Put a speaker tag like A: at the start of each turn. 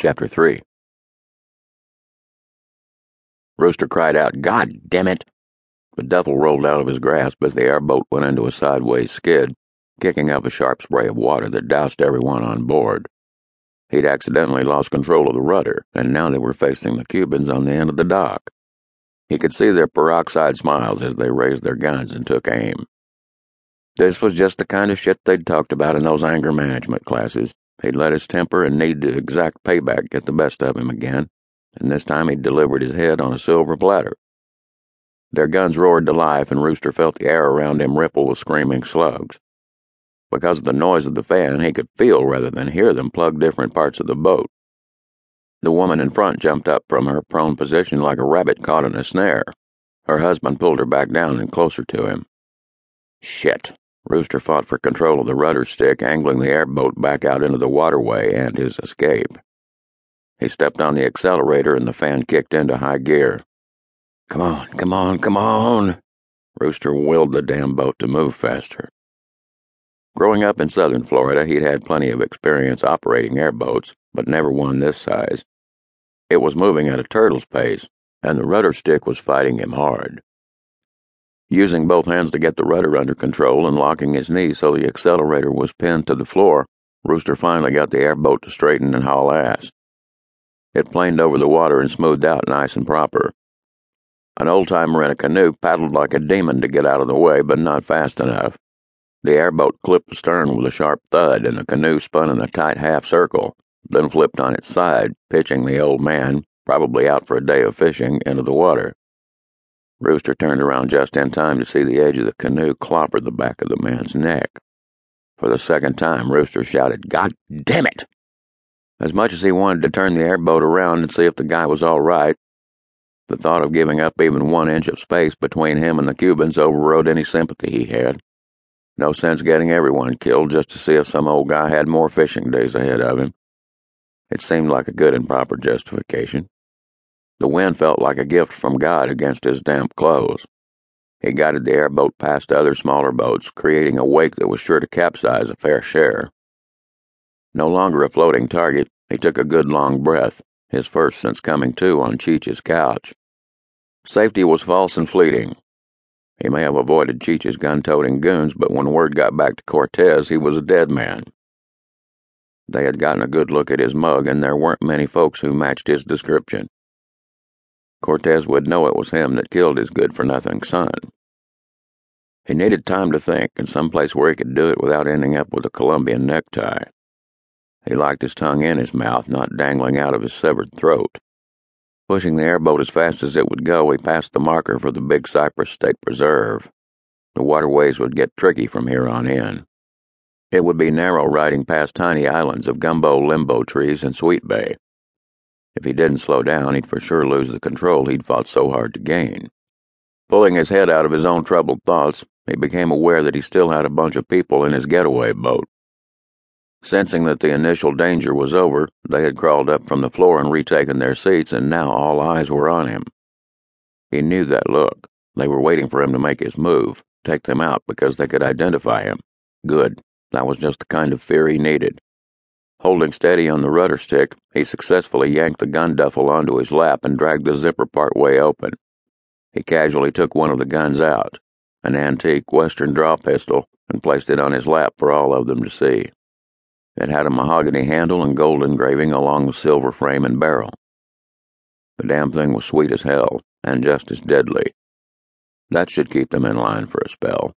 A: Chapter 3 Rooster cried out, God damn it! But Duffel rolled out of his grasp as the airboat went into a sideways skid, kicking up a sharp spray of water that doused everyone on board. He'd accidentally lost control of the rudder, and now they were facing the Cubans on the end of the dock. He could see their peroxide smiles as they raised their guns and took aim. This was just the kind of shit they'd talked about in those anger management classes. He'd let his temper and need to exact payback get the best of him again, and this time he'd delivered his head on a silver platter. Their guns roared to life, and Rooster felt the air around him ripple with screaming slugs. Because of the noise of the fan, he could feel rather than hear them plug different parts of the boat. The woman in front jumped up from her prone position like a rabbit caught in a snare. Her husband pulled her back down and closer to him. Shit. Rooster fought for control of the rudder stick, angling the airboat back out into the waterway and his escape. He stepped on the accelerator and the fan kicked into high gear. Come on, come on, come on! Rooster willed the damn boat to move faster. Growing up in southern Florida, he'd had plenty of experience operating airboats, but never one this size. It was moving at a turtle's pace, and the rudder stick was fighting him hard. Using both hands to get the rudder under control and locking his knee so the accelerator was pinned to the floor, Rooster finally got the airboat to straighten and haul ass. It planed over the water and smoothed out nice and proper. An old timer in a canoe paddled like a demon to get out of the way, but not fast enough. The airboat clipped the stern with a sharp thud, and the canoe spun in a tight half circle, then flipped on its side, pitching the old man, probably out for a day of fishing, into the water. Rooster turned around just in time to see the edge of the canoe clobber the back of the man's neck. For the second time, Rooster shouted, God damn it! As much as he wanted to turn the airboat around and see if the guy was all right, the thought of giving up even one inch of space between him and the Cubans overrode any sympathy he had. No sense getting everyone killed just to see if some old guy had more fishing days ahead of him. It seemed like a good and proper justification. The wind felt like a gift from God against his damp clothes. He guided the airboat past other smaller boats, creating a wake that was sure to capsize a fair share. No longer a floating target, he took a good long breath, his first since coming to on Cheech's couch. Safety was false and fleeting. He may have avoided Cheech's gun toting goons, but when word got back to Cortez, he was a dead man. They had gotten a good look at his mug, and there weren't many folks who matched his description. Cortez would know it was him that killed his good for nothing son. He needed time to think and some place where he could do it without ending up with a Colombian necktie. He liked his tongue in his mouth, not dangling out of his severed throat. Pushing the airboat as fast as it would go, he passed the marker for the Big Cypress State Preserve. The waterways would get tricky from here on in. It would be narrow riding past tiny islands of gumbo limbo trees and sweet bay. If he didn't slow down, he'd for sure lose the control he'd fought so hard to gain. Pulling his head out of his own troubled thoughts, he became aware that he still had a bunch of people in his getaway boat. Sensing that the initial danger was over, they had crawled up from the floor and retaken their seats, and now all eyes were on him. He knew that look. They were waiting for him to make his move, take them out because they could identify him. Good. That was just the kind of fear he needed. Holding steady on the rudder stick, he successfully yanked the gun duffel onto his lap and dragged the zipper part way open. He casually took one of the guns out, an antique Western draw pistol, and placed it on his lap for all of them to see. It had a mahogany handle and gold engraving along the silver frame and barrel. The damn thing was sweet as hell, and just as deadly. That should keep them in line for a spell.